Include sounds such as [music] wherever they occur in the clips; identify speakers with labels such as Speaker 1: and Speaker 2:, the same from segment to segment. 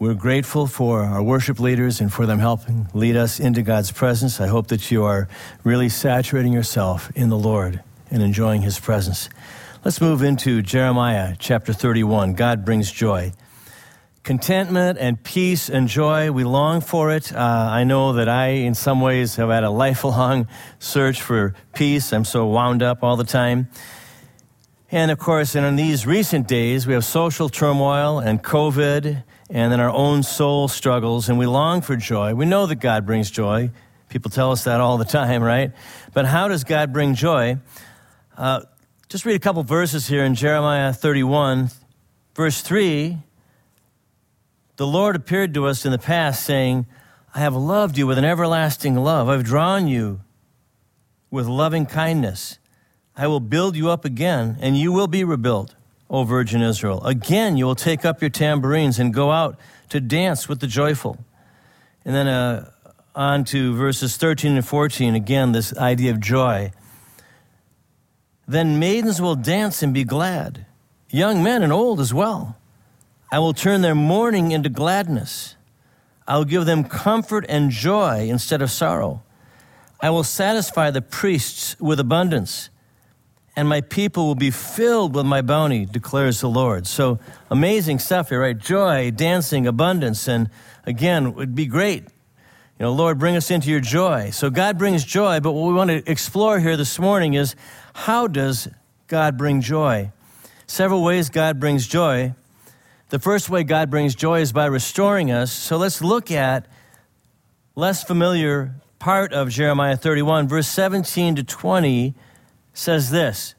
Speaker 1: We're grateful for our worship leaders and for them helping lead us into God's presence. I hope that you are really saturating yourself in the Lord and enjoying His presence. Let's move into Jeremiah chapter 31. God brings joy. Contentment and peace and joy, we long for it. Uh, I know that I, in some ways, have had a lifelong [laughs] search for peace. I'm so wound up all the time. And of course, and in these recent days, we have social turmoil and COVID and then our own soul struggles, and we long for joy. We know that God brings joy. People tell us that all the [laughs] time, right? But how does God bring joy? Uh, just read a couple verses here in Jeremiah 31, verse 3. The Lord appeared to us in the past, saying, I have loved you with an everlasting love. I've drawn you with loving kindness. I will build you up again, and you will be rebuilt, O Virgin Israel. Again, you will take up your tambourines and go out to dance with the joyful. And then uh, on to verses 13 and 14, again, this idea of joy. Then maidens will dance and be glad, young men and old as well. I will turn their mourning into gladness. I will give them comfort and joy instead of sorrow. I will satisfy the priests with abundance, and my people will be filled with my bounty, declares the Lord. So amazing stuff here, right? Joy, dancing, abundance, and again, it would be great. You know, Lord, bring us into your joy. So God brings joy, but what we want to explore here this morning is how does God bring joy? Several ways God brings joy. The first way God brings joy is by restoring us. So let's look at less familiar part of Jeremiah 31, verse 17 to 20 says this.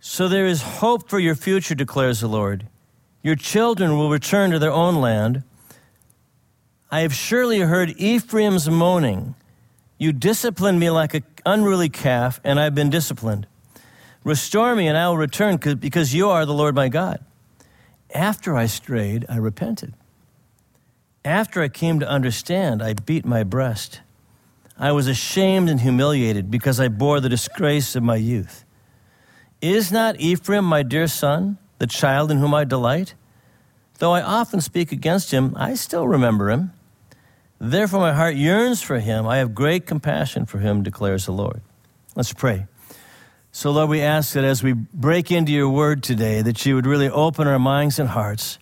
Speaker 1: So there is hope for your future, declares the Lord. Your children will return to their own land. I have surely heard Ephraim's moaning. You disciplined me like an unruly calf, and I've been disciplined. Restore me, and I will return, because you are the Lord my God. After I strayed, I repented. After I came to understand, I beat my breast. I was ashamed and humiliated because I bore the disgrace of my youth. Is not Ephraim my dear son, the child in whom I delight? Though I often speak against him, I still remember him. Therefore, my heart yearns for him. I have great compassion for him, declares the Lord. Let's pray. So, Lord, we ask that as we break into your word today, that you would really open our minds and hearts,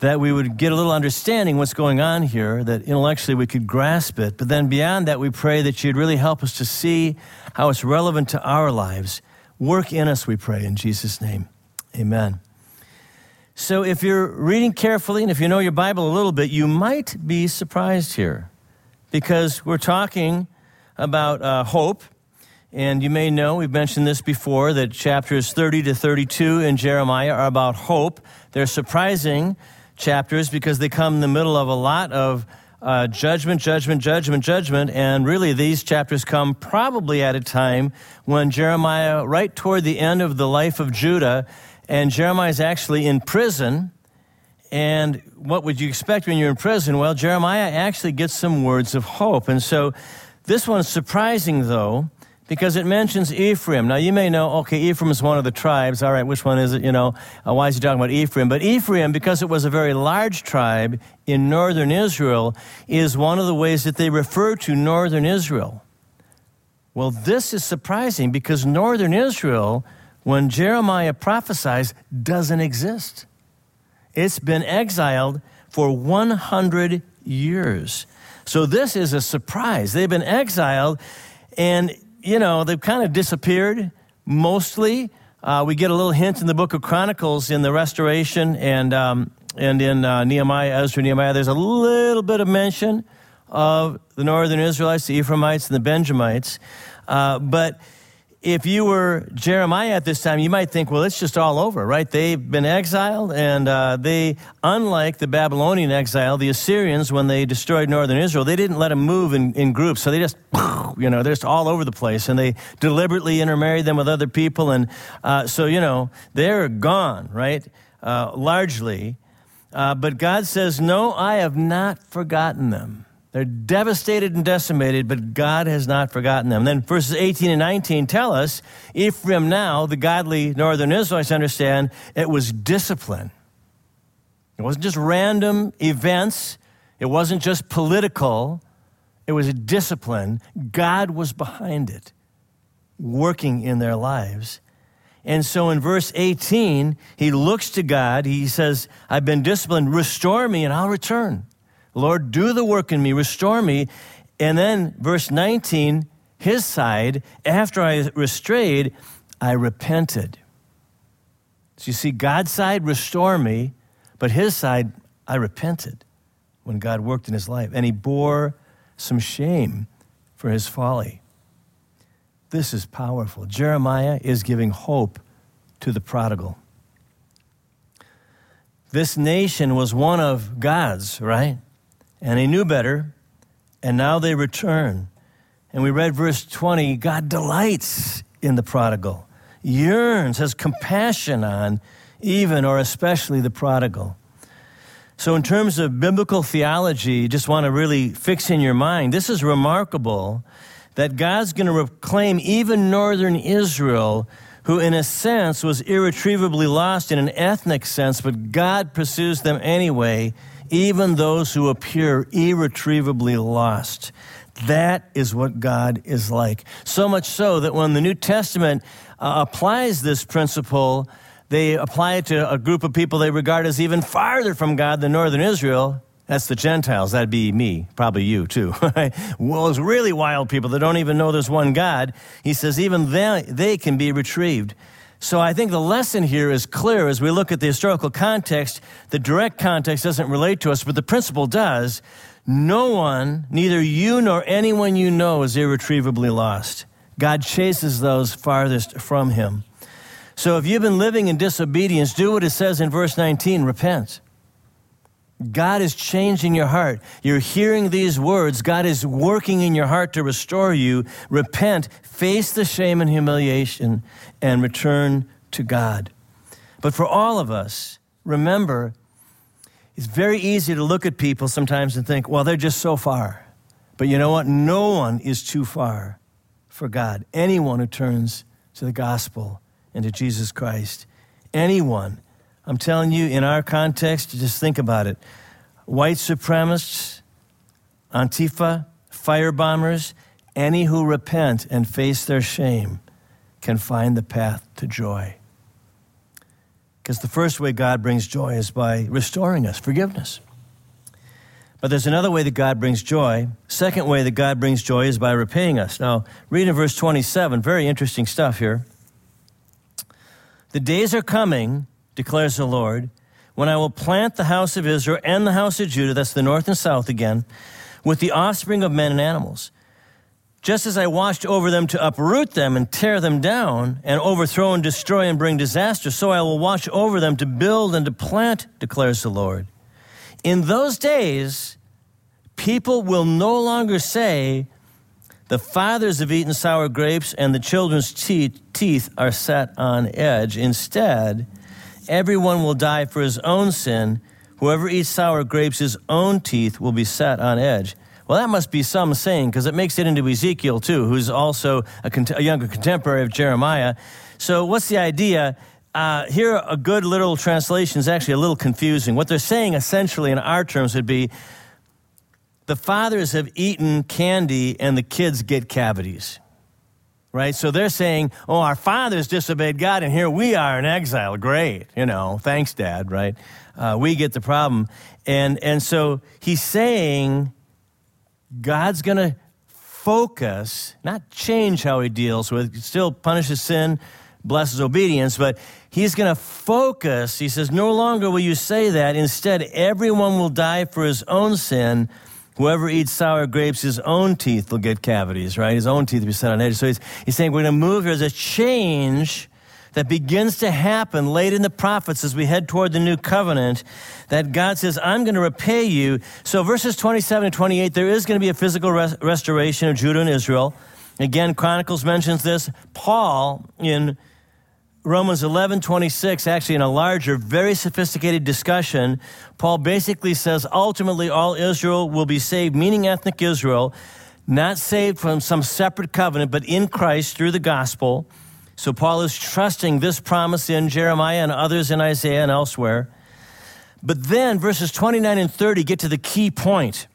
Speaker 1: that we would get a little understanding what's going on here, that intellectually we could grasp it. But then beyond that, we pray that you'd really help us to see how it's relevant to our lives. Work in us, we pray, in Jesus' name. Amen. So, if you're reading carefully and if you know your Bible a little bit, you might be surprised here because we're talking about uh, hope. And you may know, we've mentioned this before, that chapters 30 to 32 in Jeremiah are about hope. They're surprising chapters because they come in the middle of a lot of uh, judgment, judgment, judgment, judgment. And really, these chapters come probably at a time when Jeremiah, right toward the end of the life of Judah, and Jeremiah is actually in prison. And what would you expect when you're in prison? Well, Jeremiah actually gets some words of hope. And so this one's surprising, though, because it mentions Ephraim. Now, you may know, okay, Ephraim is one of the tribes. All right, which one is it? You know, uh, why is he talking about Ephraim? But Ephraim, because it was a very large tribe in northern Israel, is one of the ways that they refer to northern Israel. Well, this is surprising because northern Israel when Jeremiah prophesies doesn't exist. It's been exiled for 100 years. So this is a surprise. They've been exiled and, you know, they've kind of disappeared mostly. Uh, we get a little hint in the book of Chronicles in the restoration and, um, and in uh, Nehemiah, Ezra, Nehemiah. There's a little bit of mention of the northern Israelites, the Ephraimites, and the Benjamites. Uh, but if you were Jeremiah at this time, you might think, well, it's just all over, right? They've been exiled, and uh, they, unlike the Babylonian exile, the Assyrians, when they destroyed northern Israel, they didn't let them move in, in groups. So they just, [laughs] you know, they're just all over the place, and they deliberately intermarried them with other people. And uh, so, you know, they're gone, right? Uh, largely. Uh, but God says, no, I have not forgotten them. They're devastated and decimated, but God has not forgotten them. Then verses 18 and 19 tell us Ephraim now, the godly northern Israelites understand, it was discipline. It wasn't just random events, it wasn't just political, it was a discipline. God was behind it, working in their lives. And so in verse 18, he looks to God. He says, I've been disciplined. Restore me and I'll return. Lord, do the work in me. Restore me. And then verse 19, his side, after I restrained, I repented. So you see, God's side, restore me, but his side, I repented when God worked in his life. And he bore some shame for his folly. This is powerful. Jeremiah is giving hope to the prodigal. This nation was one of God's, right? And he knew better, and now they return. And we read verse 20 God delights in the prodigal, yearns, has compassion on even or especially the prodigal. So, in terms of biblical theology, just want to really fix in your mind this is remarkable that God's going to reclaim even northern Israel, who in a sense was irretrievably lost in an ethnic sense, but God pursues them anyway, even those who appear irretrievably lost. That is what God is like. So much so that when the New Testament uh, applies this principle, they apply it to a group of people they regard as even farther from God than northern Israel. That's the Gentiles. That'd be me, probably you too. [laughs] well, those really wild people that don't even know there's one God. He says even they, they can be retrieved. So I think the lesson here is clear as we look at the historical context. The direct context doesn't relate to us, but the principle does. No one, neither you nor anyone you know, is irretrievably lost. God chases those farthest from him. So if you've been living in disobedience, do what it says in verse 19 repent. God is changing your heart. You're hearing these words. God is working in your heart to restore you. Repent, face the shame and humiliation, and return to God. But for all of us, remember, it's very easy to look at people sometimes and think, well, they're just so far. But you know what? No one is too far for God. Anyone who turns to the gospel and to Jesus Christ, anyone I'm telling you, in our context, just think about it. White supremacists, Antifa, firebombers, any who repent and face their shame can find the path to joy. Because the first way God brings joy is by restoring us, forgiveness. But there's another way that God brings joy. Second way that God brings joy is by repaying us. Now, read in verse 27, very interesting stuff here. The days are coming declares the Lord, when I will plant the house of Israel and the house of Judah, that's the north and south again, with the offspring of men and animals. Just as I watched over them to uproot them and tear them down and overthrow and destroy and bring disaster, so I will watch over them to build and to plant, declares the Lord. In those days, people will no longer say, the fathers have eaten sour grapes and the children's teeth are set on edge. Instead, Everyone will die for his own sin. Whoever eats sour grapes, his own teeth will be set on edge. Well, that must be some saying because it makes it into Ezekiel too, who's also a, a younger contemporary of Jeremiah. So, what's the idea? Uh, here, a good literal translation is actually a little confusing. What they're saying essentially in our terms would be the fathers have eaten candy and the kids get cavities right? So they're saying, oh, our fathers disobeyed God, and here we are in exile. Great, you know, thanks, Dad, right? Uh, we get the problem. And, and so he's saying God's going to focus, not change how he deals with, still punishes sin, blesses obedience, but he's going to focus. He says, no longer will you say that. Instead, everyone will die for his own sin Whoever eats sour grapes, his own teeth will get cavities, right? His own teeth will be set on edge. So he's, he's saying we're going to move. here There's a change that begins to happen late in the prophets as we head toward the new covenant that God says, I'm going to repay you. So verses 27 and 28, there is going to be a physical res- restoration of Judah and Israel. Again, Chronicles mentions this. Paul in Romans 11, 26, actually in a larger, very sophisticated discussion, Paul basically says ultimately all Israel will be saved, meaning ethnic Israel, not saved from some separate covenant, but in Christ through the gospel. So Paul is trusting this promise in Jeremiah and others in Isaiah and elsewhere. But then verses 29 and 30 get to the key point.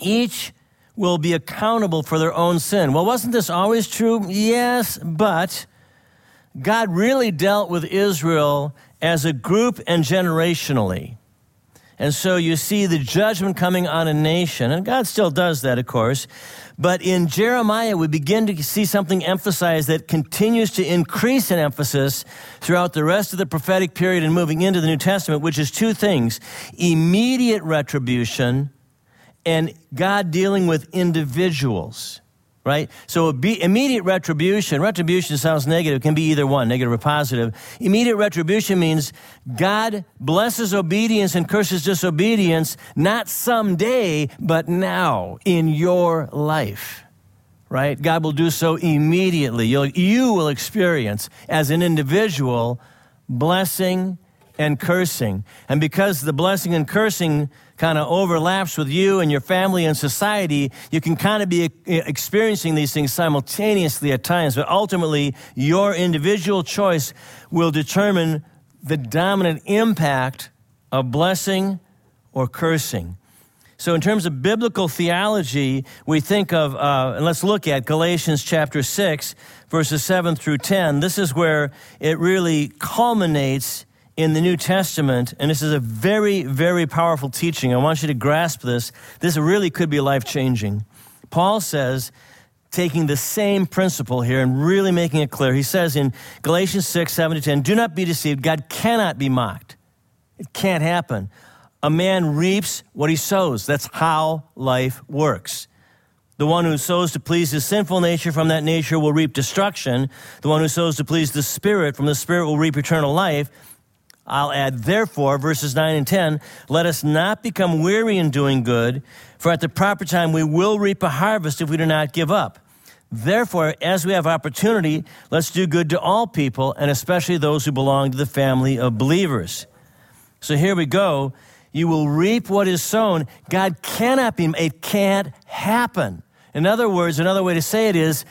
Speaker 1: Each will be accountable for their own sin. Well, wasn't this always true? Yes, but God really dealt with Israel as a group and generationally. And so you see the judgment coming on a nation, and God still does that, of course. But in Jeremiah, we begin to see something emphasized that continues to increase in emphasis throughout the rest of the prophetic period and moving into the New Testament, which is two things immediate retribution and God dealing with individuals right? So immediate retribution, retribution sounds negative, can be either one, negative or positive. Immediate retribution means God blesses obedience and curses disobedience, not someday, but now in your life. Right? God will do so immediately. You'll, you will experience as an individual blessing and cursing. And because the blessing and cursing kind of overlaps with you and your family and society, you can kind of be experiencing these things simultaneously at times. But ultimately, your individual choice will determine the dominant impact of blessing or cursing. So, in terms of biblical theology, we think of, uh, and let's look at Galatians chapter 6, verses 7 through 10. This is where it really culminates in the New Testament, and this is a very, very powerful teaching. I want you to grasp this. This really could be life changing. Paul says, taking the same principle here and really making it clear, he says in Galatians 6, 7 to 10, do not be deceived. God cannot be mocked. It can't happen. A man reaps what he sows. That's how life works. The one who sows to please his sinful nature from that nature will reap destruction. The one who sows to please the Spirit from the Spirit will reap eternal life. I'll add, therefore, verses 9 and 10, let us not become weary in doing good, for at the proper time we will reap a harvest if we do not give up. Therefore, as we have opportunity, let's do good to all people, and especially those who belong to the family of believers. So here we go. You will reap what is sown. God cannot be, it can't happen. In other words, another way to say it is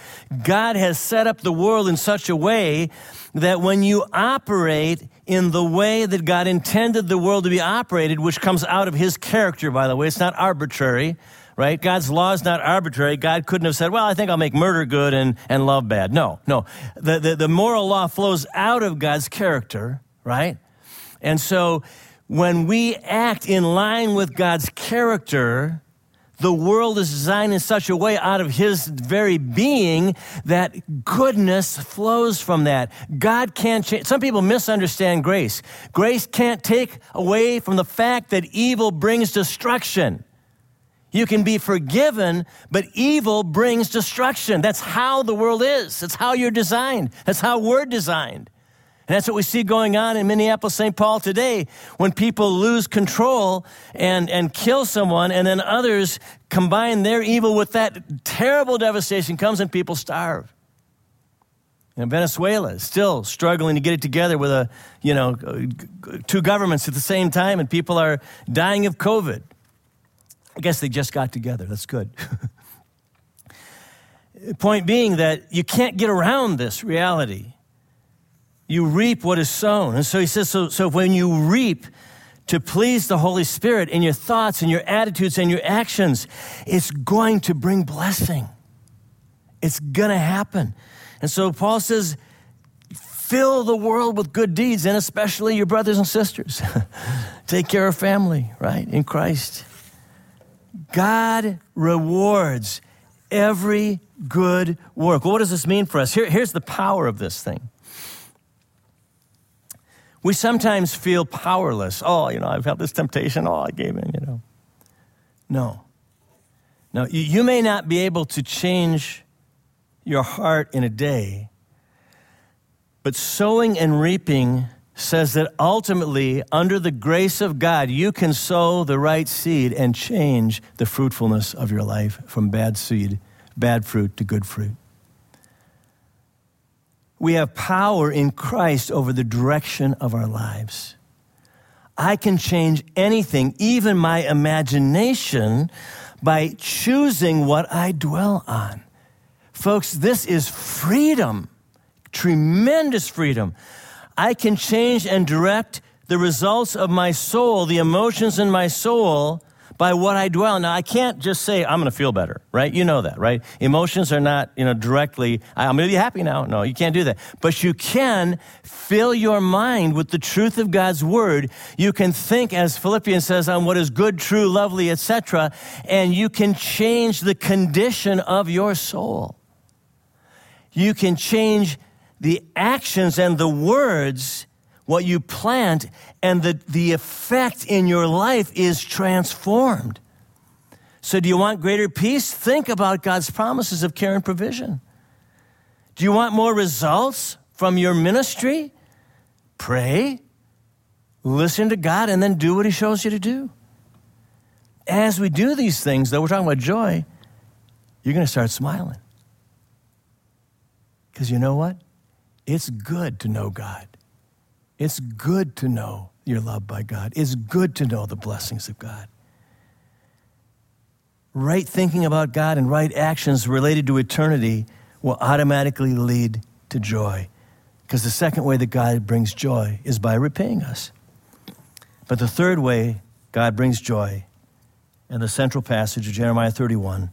Speaker 1: God has set up the world in such a way that when you operate in the way that God intended the world to be operated, which comes out of his character, by the way. It's not arbitrary, right? God's law is not arbitrary. God couldn't have said, well, I think I'll make murder good and, and love bad. No, no. The, the, the moral law flows out of God's character, right? And so when we act in line with God's character, the world is designed in such a way out of his very being that goodness flows from that. God can't change. Some people misunderstand grace. Grace can't take away from the fact that evil brings destruction. You can be forgiven, but evil brings destruction. That's how the world is. That's how you're designed. That's how we're designed. And that's what we see going on in Minneapolis, St. Paul today when people lose control and, and kill someone, and then others combine their evil with that terrible devastation comes and people starve. And Venezuela is still struggling to get it together with a, you know, two governments at the same time, and people are dying of COVID. I guess they just got together. That's good. [laughs] Point being that you can't get around this reality you reap what is sown. And so he says, so, so when you reap to please the Holy Spirit in your thoughts and your attitudes and your actions, it's going to bring blessing. It's going to happen. And so Paul says, fill the world with good deeds, and especially your brothers and sisters. [laughs] Take care of family, right, in Christ. God rewards every good work. Well, what does this mean for us? Here, here's the power of this thing. We sometimes feel powerless. Oh, you know, I've had this temptation. Oh, I gave in, you know. No. No, you, may not be able to change your heart in a day, but sowing and reaping says that ultimately, under the grace of God, you can sow the right seed and change the fruitfulness of your life from bad seed, bad fruit to good fruit. We have power in Christ over the direction of our lives. I can change anything, even my imagination, by choosing what I dwell on. Folks, this is freedom, tremendous freedom. I can change and direct the results of my soul, the emotions in my soul, by what I dwell. Now, I can't just say, I'm going to feel better, right? You know that, right? Emotions are not, you know, directly, I'm going to be happy now. No, you can't do that. But you can fill your mind with the truth of God's word. You can think, as Philippians says, on what is good, true, lovely, etc., and you can change the condition of your soul. You can change the actions and the words what you plant, and the, the effect in your life is transformed. So, do you want greater peace? Think about God's promises of care and provision. Do you want more results from your ministry? Pray, listen to God, and then do what He shows you to do. As we do these things, though, we're talking about joy, you're going to start smiling. Because you know what? It's good to know God. It's good to know you're loved by God. It's good to know the blessings of God. Right thinking about God and right actions related to eternity will automatically lead to joy. Because the second way that God brings joy is by repaying us. But the third way God brings joy, and the central passage of Jeremiah 31,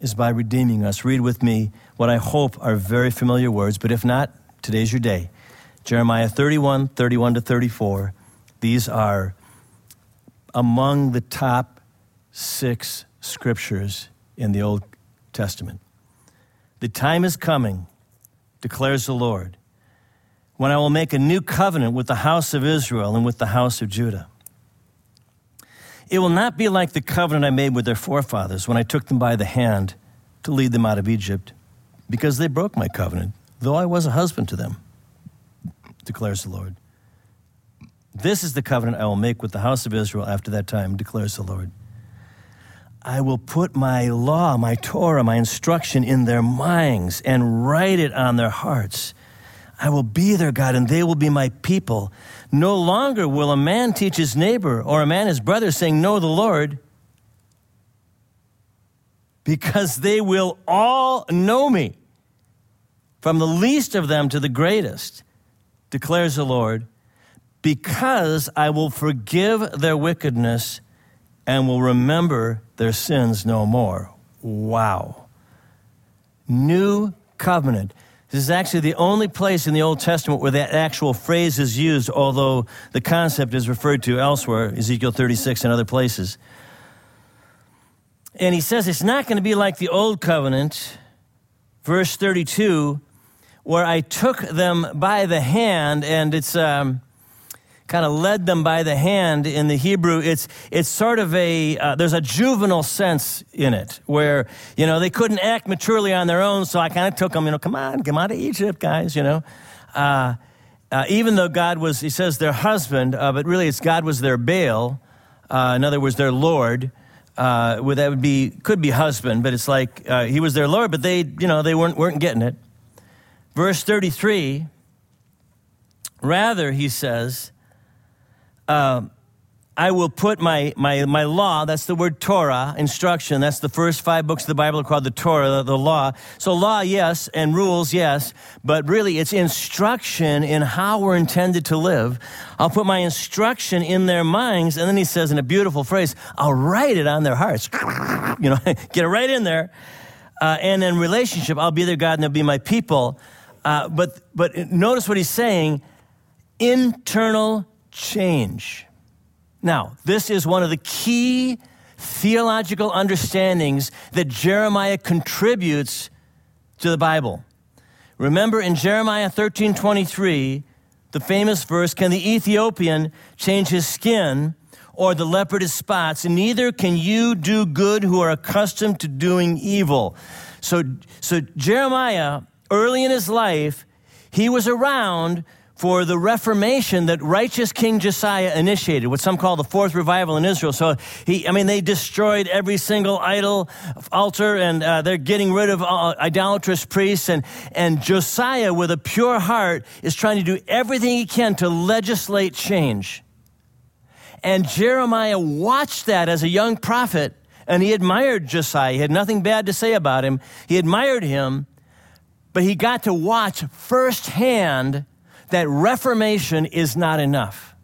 Speaker 1: is by redeeming us. Read with me what I hope are very familiar words, but if not, today's your day. Jeremiah 31, 31 to 34. These are among the top six scriptures in the Old Testament. The time is coming, declares the Lord, when I will make a new covenant with the house of Israel and with the house of Judah. It will not be like the covenant I made with their forefathers when I took them by the hand to lead them out of Egypt, because they broke my covenant, though I was a husband to them declares the Lord. This is the covenant I will make with the house of Israel after that time, declares the Lord. I will put my law, my Torah, my instruction in their minds and write it on their hearts. I will be their God and they will be my people. No longer will a man teach his neighbor or a man his brother, saying, Know the Lord, because they will all know me, from the least of them to the greatest declares the Lord, because I will forgive their wickedness and will remember their sins no more. Wow. New covenant. This is actually the only place in the Old Testament where that actual phrase is used, although the concept is referred to elsewhere, Ezekiel 36 and other places. And he says it's not going to be like the Old Covenant. Verse 32 where I took them by the hand, and it's um, kind of led them by the hand in the Hebrew. It's it's sort of a uh, there's a juvenile sense in it where you know they couldn't act maturely on their own, so I kind of took them. You know, come on, come out of Egypt, guys. You know. Uh, uh, even though God was, he says, their husband, uh, but really it's God was their Baal. Uh, in other words, their Lord. Uh, that would be could be husband, but it's like he was their Lord, but they, you know, they weren't weren't getting it. Verse 33, rather, he says, uh, I will put my, my, my law, that's the word Torah, instruction, that's the first five books of the Bible called the Torah, the, the, law. So, law, yes, and rules, yes, but really it's instruction in how we're intended to live. I'll put my instruction in their minds, and then he says in a beautiful phrase, I'll write it on their hearts. [laughs] you know, [laughs] get it right in there. Uh, and in relationship, I'll be their God and they'll be my people. Uh, but, but notice what he's saying internal change. Now, this is one of the key theological understandings that Jeremiah contributes to the Bible. Remember in Jeremiah 13 23, the famous verse Can the Ethiopian change his skin or the leopard his spots? And neither can you do good who are accustomed to doing evil. So, so Jeremiah early in his life, he was around for the Reformation that righteous King Josiah initiated, what some call the fourth revival in Israel. So he, I mean, they destroyed every single idol altar, and uh, they're getting rid of uh, idolatrous priests. And and Josiah, with a pure heart, is trying to do everything he can to legislate change. And Jeremiah watched that as a young prophet, and he admired Josiah. He had nothing bad to say about him. He admired him but he got to watch firsthand that reformation is not enough.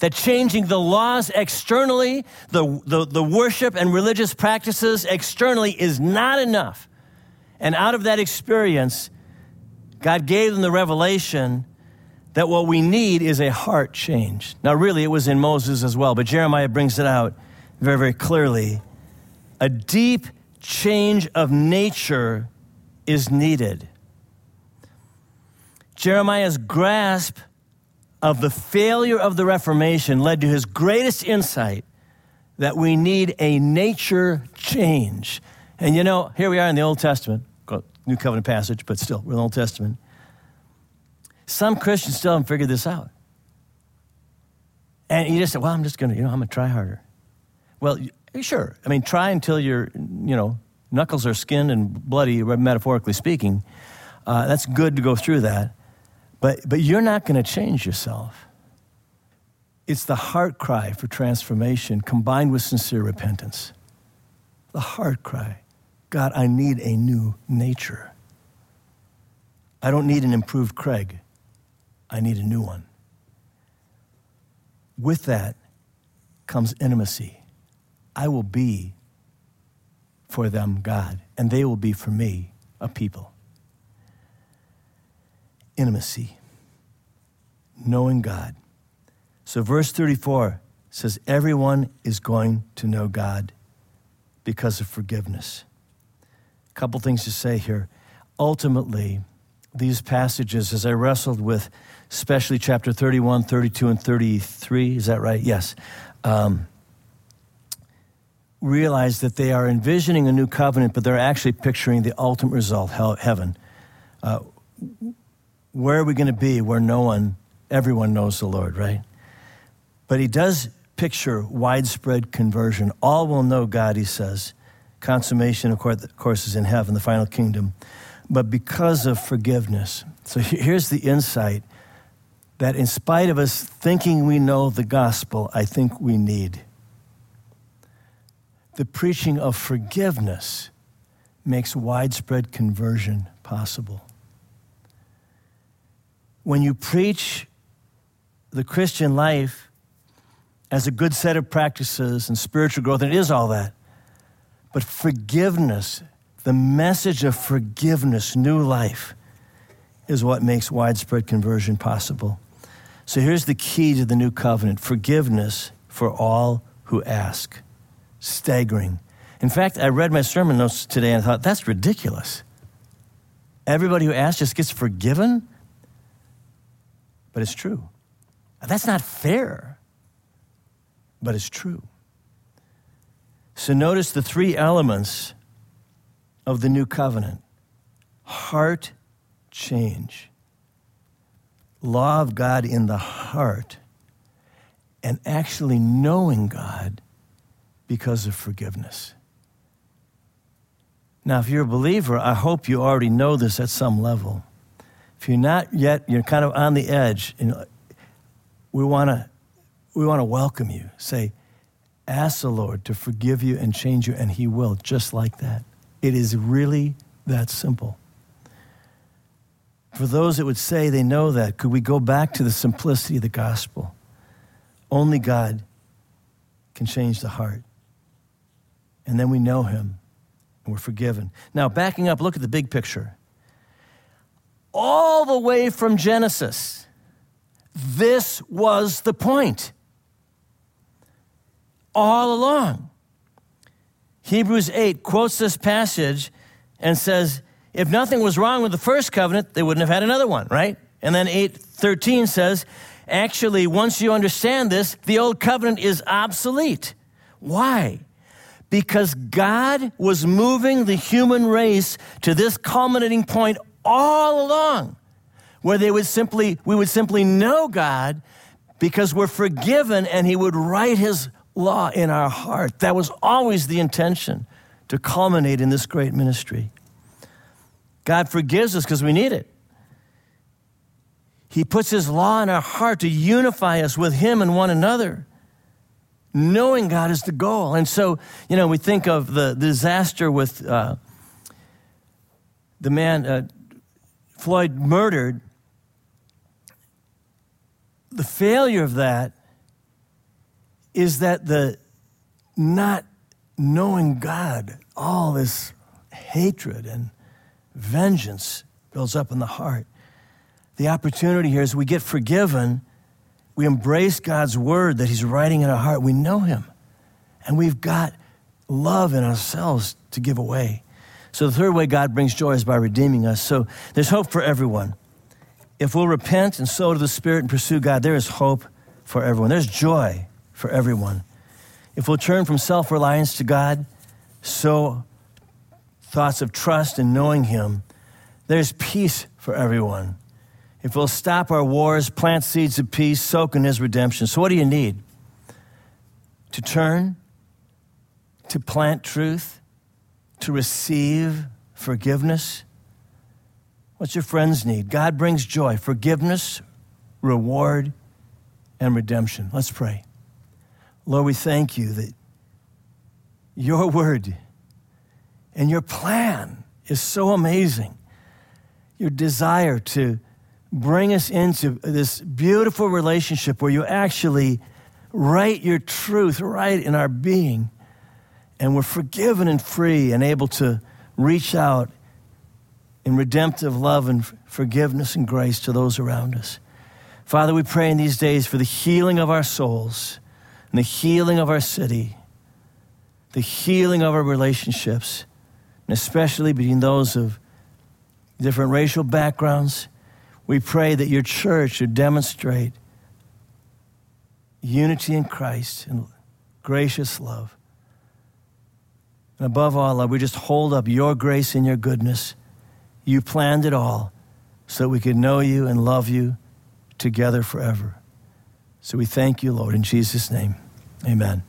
Speaker 1: that changing the laws externally, the, the, the worship and religious practices externally is not enough. And out of that experience, God gave them the revelation that what we need is a heart change. Now, really, it was in Moses as well, but Jeremiah brings it out very, very clearly. A deep change of nature is needed. Jeremiah's grasp of the failure of the Reformation led to his greatest insight that we need a nature change. And you know, here we are in the Old Testament, New Covenant passage, but still, we're in the Old Testament. Some Christians still haven't figured this out. And you just say, well, I'm just going to, you know, I'm going to try harder. Well, sure. I mean, try until you're, you know, knuckles are skinned and bloody, metaphorically speaking. Uh, that's good to go through that. But, but you're not going to change yourself. It's the heart cry for transformation combined with sincere repentance. The heart cry God, I need a new nature. I don't need an improved Craig, I need a new one. With that comes intimacy. I will be for them God, and they will be for me a people intimacy, knowing God. So, verse 34 says, Everyone is going to know God because of forgiveness. A couple things to say here. Ultimately, these passages, as I wrestled with, especially chapter 31, 32, and 33, is that right? Yes. Um, realize that they are envisioning a new covenant, but they're actually picturing the ultimate result, hell, heaven. Uh, where are we going to be where no one, everyone knows the Lord, right? But he does picture widespread conversion. All will know God, he says. Consummation, of course, is in heaven, the final kingdom. But because of forgiveness. So here's the insight that in spite of us thinking we know the gospel, I think we need. The preaching of forgiveness makes widespread conversion possible when you preach the Christian life as a good set of practices and spiritual growth, and it is all that, but forgiveness, the message of forgiveness, new life, is what makes widespread conversion possible. So here's the key to the new covenant forgiveness for all who ask. Staggering. In fact, I read my sermon notes today and thought, that's ridiculous. Everybody who asks just gets forgiven? but it's true. That's not fair, but it's true. So notice the three elements of the new covenant heart change, law of God in the heart, and actually knowing God because of forgiveness. Now, if you're a believer, I hope you already know this at some level. If you're not yet, you're kind of on the edge. You know, we want to we want to welcome you. Say, ask the Lord to forgive you and change you, and He will, just like that. It is really that simple. For those that would say they know that, could we go back to the simplicity of the gospel? Only God can change the heart. And then we know Him and we're forgiven. Now, backing up, look at the big picture all the way from Genesis. This was the point. All along. Hebrews 8 quotes this passage and says, if nothing was wrong with the first covenant, they wouldn't have had another one, right? And then 8:13 says, actually, once you understand this, the old covenant is obsolete. Why? Because God was moving the human race to this culminating point all along, where they would simply, we would simply know God because we're forgiven and He would write His law in our heart. That was always the intention to culminate in this great ministry. God forgives us because we need it. He puts His law in our heart to unify us with Him and one another. Knowing God is the goal. And so, you know, we think of the disaster with uh, the man, uh, Floyd murdered, the failure of that is that the not knowing God, all this hatred and vengeance builds up in the heart. The opportunity here is we get forgiven, we embrace God's word that He's writing in our heart, we know Him, and we've got love in ourselves to give away. So, the third way God brings joy is by redeeming us. So, there's hope for everyone. If we'll repent and sow to the Spirit and pursue God, there is hope for everyone. There's joy for everyone. If we'll turn from self reliance to God, sow thoughts of trust and knowing Him, there's peace for everyone. If we'll stop our wars, plant seeds of peace, soak in His redemption. So, what do you need? To turn, to plant truth, to receive forgiveness? What's your friends need? God brings joy, forgiveness, reward, and redemption. Let's pray. Lord, we thank you that your word and your plan is so amazing. Your desire to bring us into this beautiful relationship where you actually write your truth right in our being and we're forgiven and free and able to reach out in redemptive love and forgiveness and grace to those around us. Father, we pray in these days for the healing of our souls and the healing of our city, the healing of our relationships, and especially between those of different racial backgrounds. We pray that your church would demonstrate unity in Christ and gracious love. And above all, Lord, we just hold up your grace and your goodness. You planned it all so that we could know you and love you together forever. So we thank you, Lord, in Jesus' name. Amen.